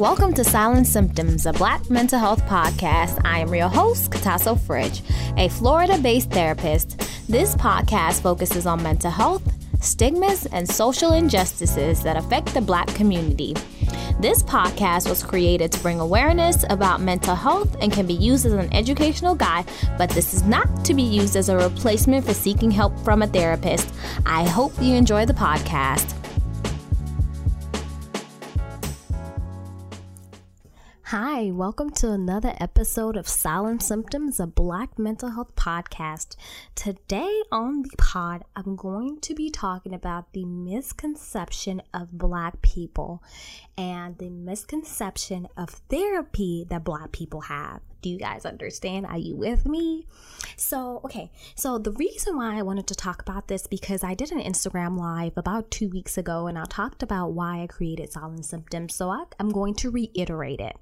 Welcome to Silent Symptoms, a Black mental health podcast. I am your host, Katasso Fridge, a Florida based therapist. This podcast focuses on mental health, stigmas, and social injustices that affect the Black community. This podcast was created to bring awareness about mental health and can be used as an educational guide, but this is not to be used as a replacement for seeking help from a therapist. I hope you enjoy the podcast. Hi, welcome to another episode of Silent Symptoms, a Black mental health podcast. Today on the pod, I'm going to be talking about the misconception of Black people and the misconception of therapy that Black people have. Do you guys understand? Are you with me? So, okay. So, the reason why I wanted to talk about this because I did an Instagram live about two weeks ago and I talked about why I created Silent Symptoms. So, I, I'm going to reiterate it.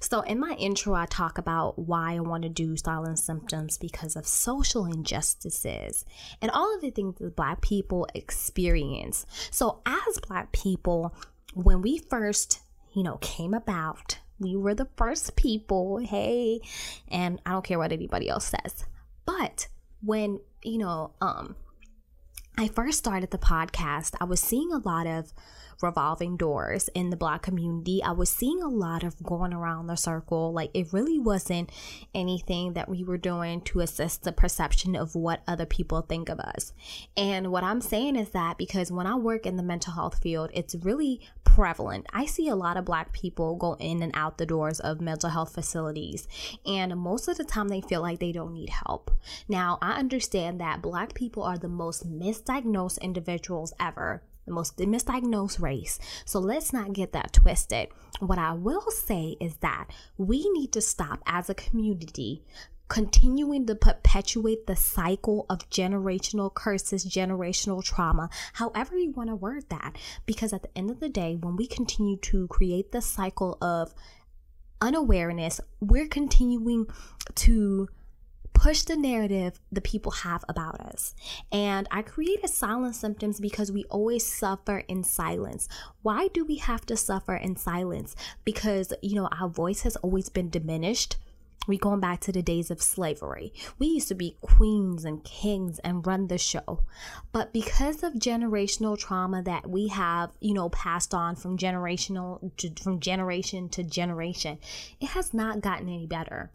So, in my intro, I talk about why I want to do Silent Symptoms because of social injustices and all of the things that Black people experience. So, as Black people, when we first, you know, came about, we were the first people, hey, and I don't care what anybody else says. But when, you know, um I first started the podcast, I was seeing a lot of revolving doors in the black community. I was seeing a lot of going around the circle. Like it really wasn't anything that we were doing to assist the perception of what other people think of us. And what I'm saying is that because when I work in the mental health field, it's really prevalent. I see a lot of black people go in and out the doors of mental health facilities, and most of the time they feel like they don't need help. Now, I understand that black people are the most misdiagnosed individuals ever the most misdiagnosed race. So let's not get that twisted. What I will say is that we need to stop as a community continuing to perpetuate the cycle of generational curses, generational trauma, however you want to word that. Because at the end of the day, when we continue to create the cycle of unawareness, we're continuing to push the narrative the people have about us. And I created silent symptoms because we always suffer in silence. Why do we have to suffer in silence? Because, you know, our voice has always been diminished we going back to the days of slavery. We used to be queens and kings and run the show. But because of generational trauma that we have, you know, passed on from generational to, from generation to generation, it has not gotten any better.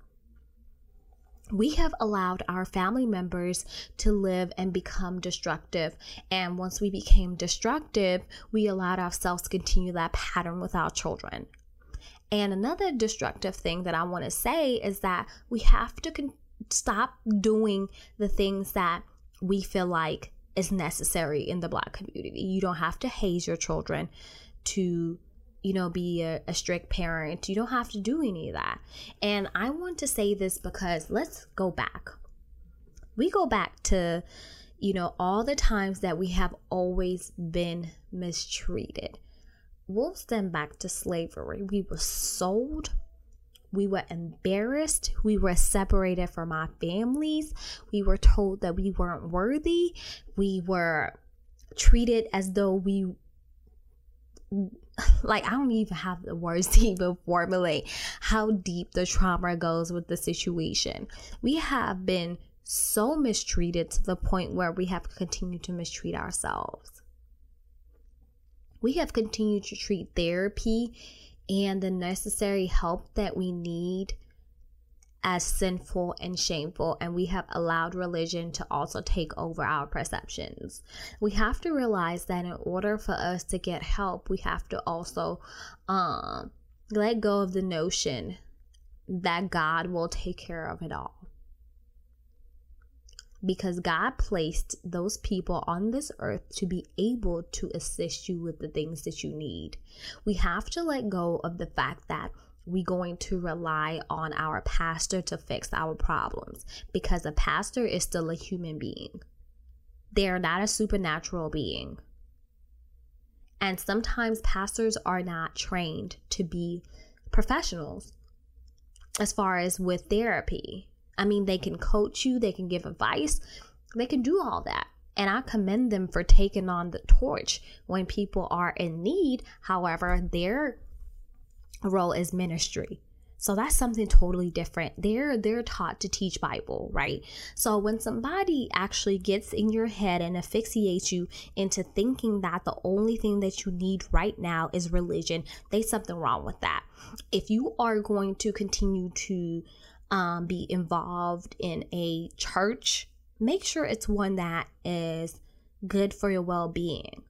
We have allowed our family members to live and become destructive. And once we became destructive, we allowed ourselves to continue that pattern with our children. And another destructive thing that I want to say is that we have to con- stop doing the things that we feel like is necessary in the black community. You don't have to haze your children to you know be a, a, strict parent. You don't have to do any of that. And i want to say this because let's go back. We go back to you know all the times that we have always been mistreated we'll stem back to slavery. We were sold. We were embarrassed. We were separated from our families. We were told that we weren't worthy. We were treated as though we like I don't even have the words to even formulate how deep the trauma goes with the situation. We have been so mistreated to the point where we have continued to mistreat ourselves we have continued to treat therapy and the necessary help that we need as sinful and shameful, and we have allowed religion to also take over our perceptions. We have to realize that in order for us to get help, we have to also um, let go of the notion that God will take care of it all because God placed those people on this earth to be able to assist you with the things that you need. We have to let go of the fact that we're going to rely on our pastor to fix our problems because a pastor is still a human being. They are not a supernatural being. And sometimes pastors are not trained to be professionals as far as with therapy I mean, they can coach you, they can give advice, they can do all that. And I commend them for taking on the torch when people are in need. However, their role is ministry. So that's something totally different. They're they're taught to teach Bible, right? So when somebody actually gets in your head and asphyxiates you into thinking that the only thing that you need right now is religion, there's something wrong with that. If you are going to continue to um, be involved in a church, make sure it's one that is good for your well-being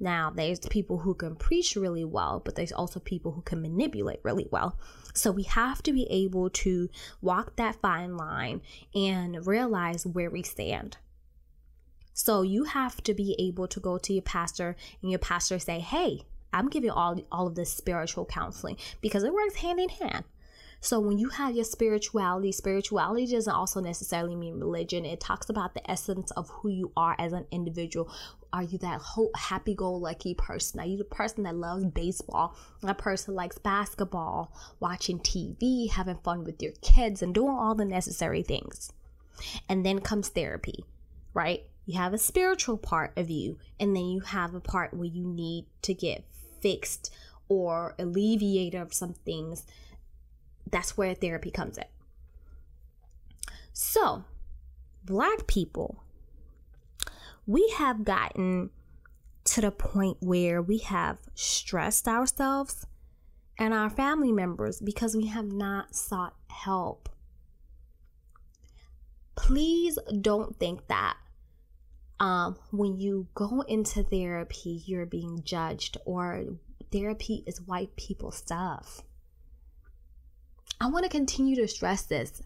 now, there's people who can preach really well, but there's also people who can manipulate really well. So we have to be able to walk that fine line and realize where we stand. So you have to be able to go to your pastor and your pastor say, "Hey, I'm giving all all of this spiritual counseling because it works hand in hand." So when you have your spirituality, spirituality doesn't also necessarily mean religion. It talks about the essence of who you are as an individual. Are you that whole happy-go-lucky person? Are you the person that loves baseball? A person likes basketball, watching TV, having fun with your kids, and doing all the necessary things. And then comes therapy, right? You have a spiritual part of you, and then you have a part where you need to get fixed or alleviated of some things that's where therapy comes in. So, black people, we have gotten to the point where we have stressed ourselves and our family members because we have not sought help. Please don't think that um, when you go into therapy, you're being judged or therapy is white people stuff. I want to continue to stress this.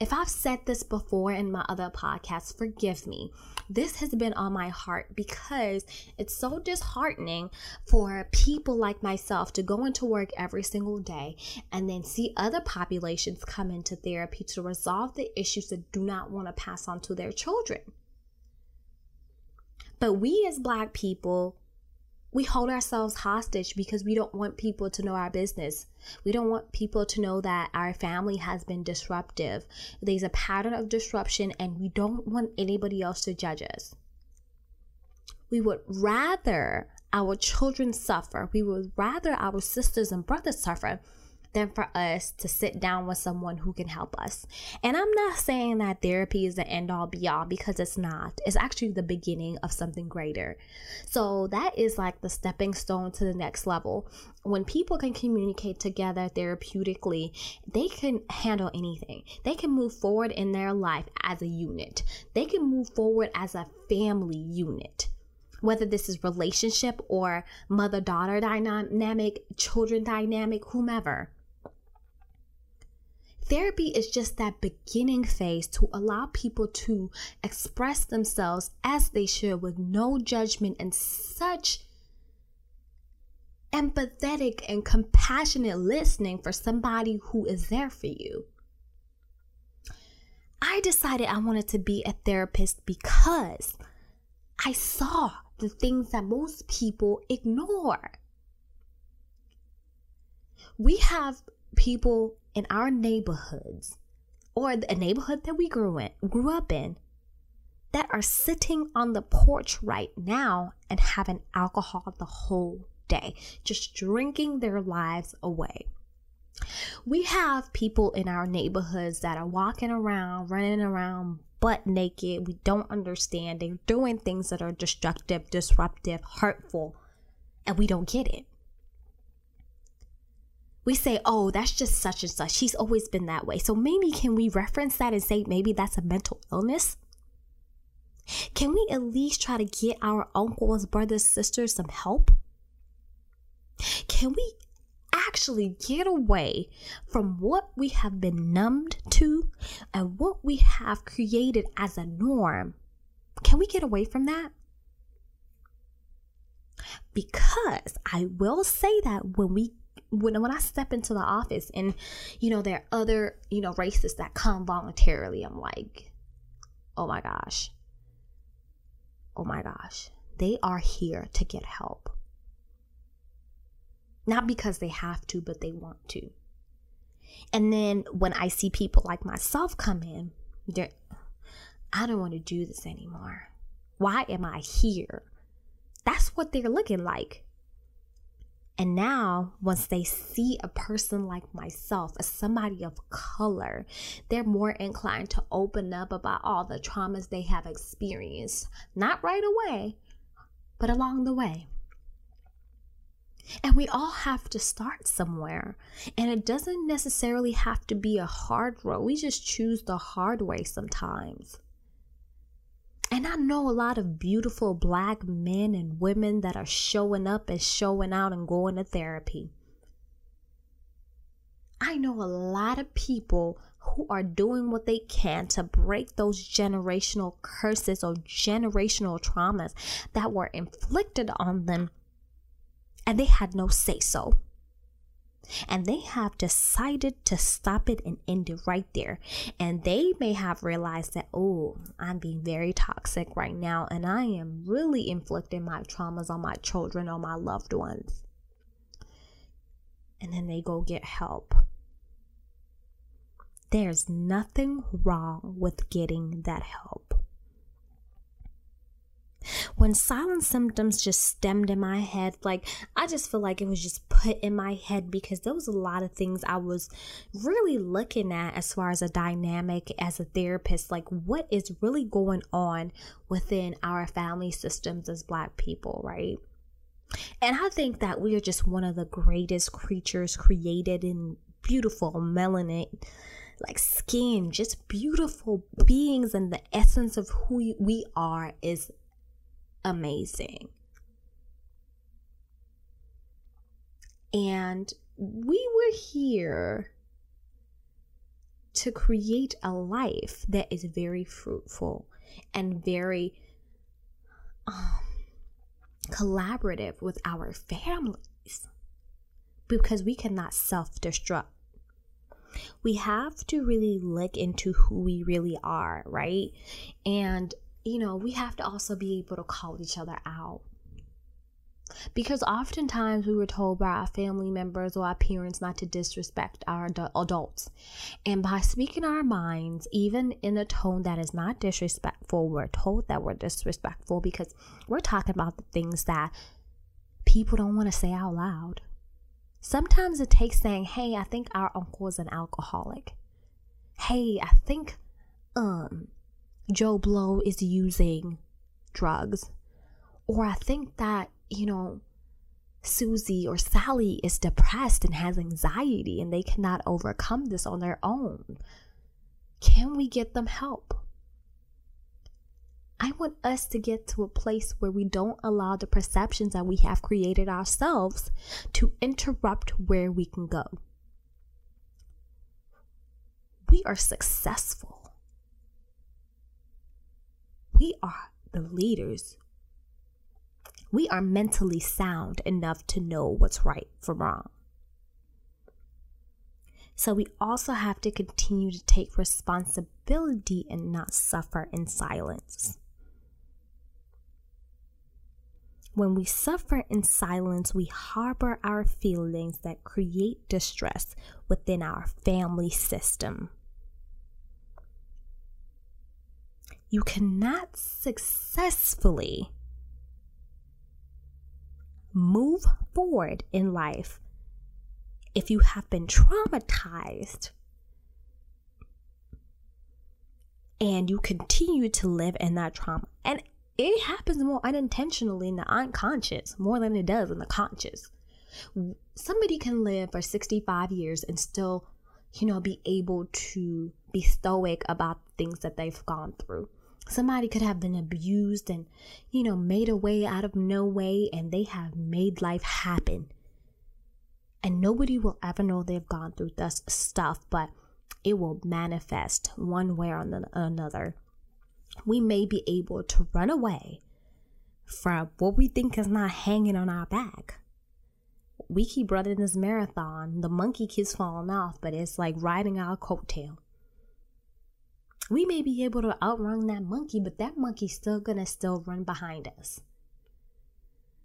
If I've said this before in my other podcasts, forgive me. This has been on my heart because it's so disheartening for people like myself to go into work every single day and then see other populations come into therapy to resolve the issues that do not want to pass on to their children. But we as Black people, we hold ourselves hostage because we don't want people to know our business. We don't want people to know that our family has been disruptive. There's a pattern of disruption, and we don't want anybody else to judge us. We would rather our children suffer, we would rather our sisters and brothers suffer than for us to sit down with someone who can help us. And I'm not saying that therapy is the end all be all because it's not. It's actually the beginning of something greater. So that is like the stepping stone to the next level. When people can communicate together therapeutically, they can handle anything. They can move forward in their life as a unit. They can move forward as a family unit whether this is relationship or mother daughter dynamic, children dynamic, whomever. Therapy is just that beginning phase to allow people to express themselves as they should with no judgment and such empathetic and compassionate listening for somebody who is there for you. I decided I wanted to be a therapist because I saw the things that most people ignore. We have people in our neighborhoods or the neighborhood that we grew in grew up in that are sitting on the porch right now and having alcohol the whole day, just drinking their lives away. We have people in our neighborhoods that are walking around, running around butt naked. We don't understand. They're doing things that are destructive, disruptive, hurtful, and we don't get it we say, oh, that's just such and such. She's always been that way. So maybe can we reference that and say maybe that's a mental illness? Can we at least try to get our uncles, brothers, sisters some help? Can we actually get away from what we have been numbed to and what we have created as a norm? Can we get away from that? Because I will say that when we when when I step into the office and you know there are other you know racists that come voluntarily, I'm like, oh my gosh, oh my gosh, they are here to get help, not because they have to, but they want to. And then when I see people like myself come in, I don't want to do this anymore. Why am I here? That's what they're looking like. And now, once they see a person like myself, as somebody of color, they're more inclined to open up about all the traumas they have experienced. Not right away, but along the way. And we all have to start somewhere. And it doesn't necessarily have to be a hard road. We just choose the hard way sometimes. And I know a lot of beautiful black men and women that are showing up and showing out and going to therapy. I know a lot of people who are doing what they can to break those generational curses or generational traumas that were inflicted on them and they had no say so. And they have decided to stop it and end it right there. And they may have realized that, oh, I'm being very toxic right now, and I am really inflicting my traumas on my children or my loved ones. And then they go get help. There's nothing wrong with getting that help. When silent symptoms just stemmed in my head, like I just feel like it was just put in my head because there was a lot of things I was really looking at as far as a dynamic as a therapist, like what is really going on within our family systems as black people, right? And I think that we are just one of the greatest creatures created in beautiful melanin like skin, just beautiful beings, and the essence of who we are is amazing. And we were here to create a life that is very fruitful and very um, collaborative with our families because we cannot self destruct. We have to really look into who we really are, right? And you know, we have to also be able to call each other out. Because oftentimes we were told by our family members or our parents not to disrespect our adults. And by speaking our minds, even in a tone that is not disrespectful, we're told that we're disrespectful because we're talking about the things that people don't want to say out loud. Sometimes it takes saying, hey, I think our uncle is an alcoholic. Hey, I think um Joe Blow is using drugs. Or I think that, you know, Susie or Sally is depressed and has anxiety and they cannot overcome this on their own. Can we get them help? I want us to get to a place where we don't allow the perceptions that we have created ourselves to interrupt where we can go. We are successful we are the leaders. We are mentally sound enough to know what's right from wrong. So we also have to continue to take responsibility and not suffer in silence. When we suffer in silence, we harbor our feelings that create distress within our family system. You cannot successfully move forward in life if you have been traumatized and you continue to live in that trauma. And it happens more unintentionally in the unconscious more than it does in the conscious. Somebody can live for 65 years and still, you know, be able to be stoic about things that they've gone through. Somebody could have been abused and, you know, made a way out of no way, and they have made life happen. And nobody will ever know they've gone through this stuff, but it will manifest one way or another. We may be able to run away from what we think is not hanging on our back. We keep running this marathon. The monkey keeps falling off, but it's like riding our coattail we may be able to outrun that monkey, but that monkey's still gonna still run behind us.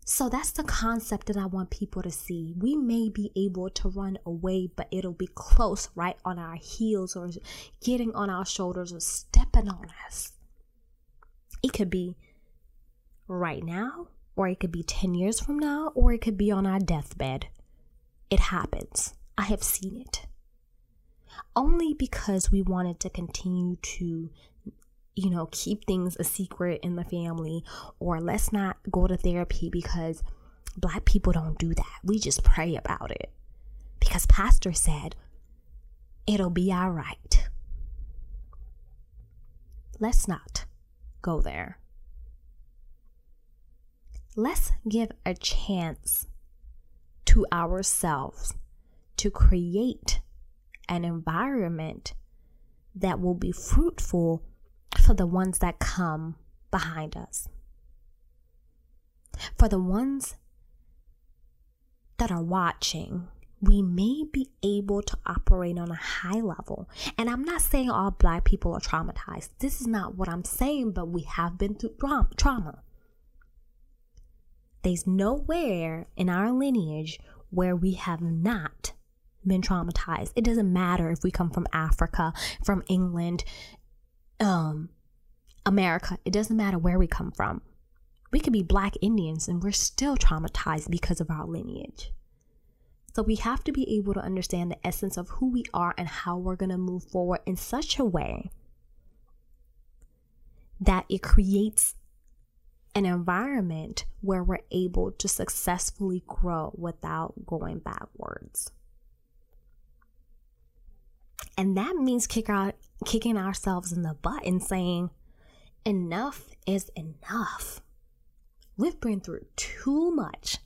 So that's the concept that I want people to see. We may be able to run away, but it'll be close, right on our heels, or getting on our shoulders, or stepping on us. It could be right now, or it could be 10 years from now, or it could be on our deathbed. It happens. I have seen it. Only because we wanted to continue to, you know, keep things a secret in the family, or let's not go to therapy because black people don't do that. We just pray about it. Because Pastor said, it'll be all right. Let's not go there. Let's give a chance to ourselves to create an environment that will be fruitful for the ones that come behind us. For the ones that are watching, we may be able to operate on a high level. And I'm not saying all black people are traumatized. This is not what I'm saying, but we have been through trauma. There's nowhere in our lineage where we have not been traumatized. It doesn't matter if we come from Africa, from England, um, America. It doesn't matter where we come from. We could be black Indians and we're still traumatized because of our lineage. So we have to be able to understand the essence of who we are and how we're going to move forward in such a way that it creates an environment where we're able to successfully grow without going backwards. And that means kick out, kicking ourselves in the butt and saying, enough is enough. We've been through too much.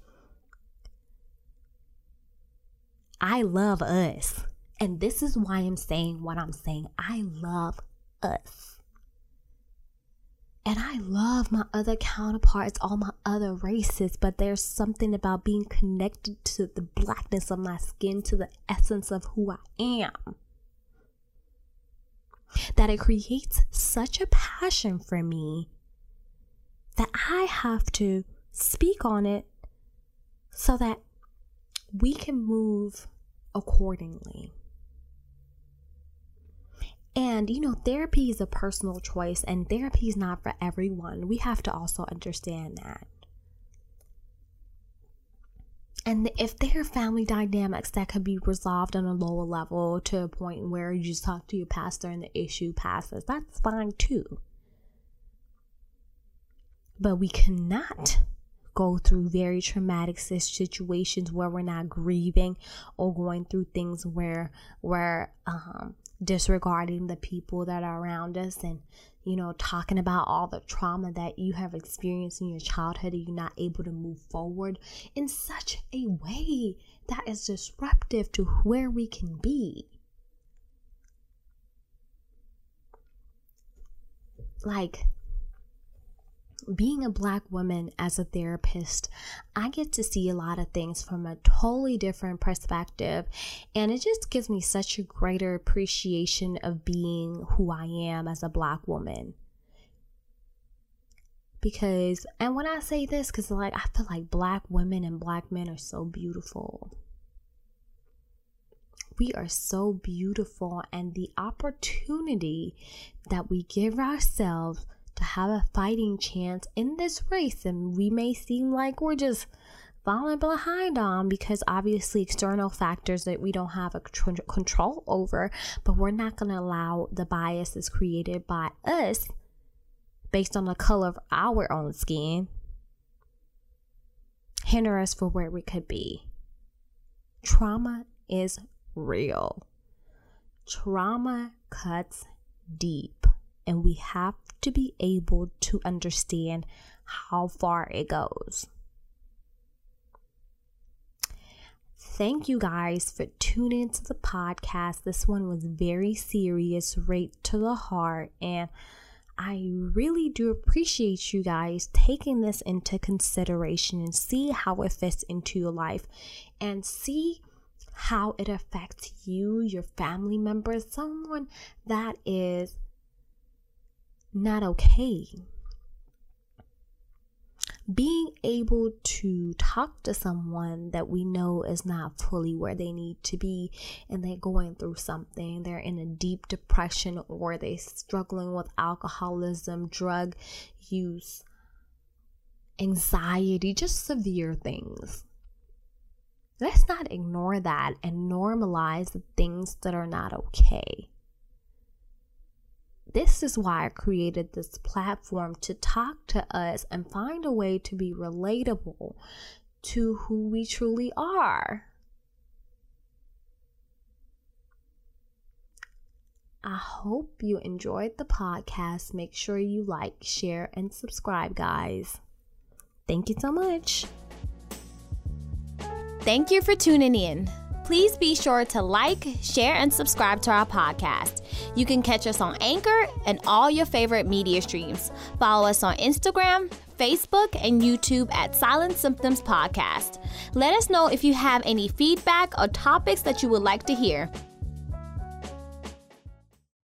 I love us. And this is why I'm saying what I'm saying. I love us. And I love my other counterparts, all my other races, but there's something about being connected to the blackness of my skin, to the essence of who I am, that it creates such a passion for me that I have to speak on it so that we can move accordingly. And, you know, therapy is a personal choice and therapy is not for everyone. We have to also understand that. And if there are family dynamics that could be resolved on a lower level to a point where you just talk to your pastor and the issue passes, that's fine too. But we cannot go through very traumatic situations where we're not grieving or going through things where we're um, disregarding the people that are around us and you know talking about all the trauma that you have experienced in your childhood and you're not able to move forward in such a way that is disruptive to where we can be. Like being a black woman as a therapist, I get to see a lot of things from a totally different perspective. And it just gives me such a greater appreciation of being who I am as a black woman. Because, and when I say this, because like I feel like black women and black men are so beautiful. We are so beautiful, and the opportunity that we give ourselves to have a fighting chance in this race. And we may seem like we're just falling behind on because obviously external factors that we don't have a control over, but we're not going to allow the biases created by us based on the color of our own skin hinder us for where we could be. Trauma is real. Trauma cuts deep, and we have to be able to understand how far it goes. Thank you guys for tuning into the podcast. This one was very serious, right to the heart, and I really do appreciate you guys taking this into consideration and see how it fits into your life and see how it affects you, your family members, someone that is not okay. Being able to talk to someone that we know is not fully where they need to be and they're going through something, they're in a deep depression or they're struggling with alcoholism, drug use, anxiety, just severe things. Let's not ignore that and normalize the things that are not okay. This is why I created this platform to talk to us and find a way to be relatable to who we truly are. I hope you enjoyed the podcast. Make sure you like, share, and subscribe, guys. Thank you so much. Thank you for tuning in. Please be sure to like, share, and subscribe to our podcast. You can catch us on Anchor and all your favorite media streams. Follow us on Instagram, Facebook, and YouTube at Silent Symptoms Podcast. Let us know if you have any feedback or topics that you would like to hear.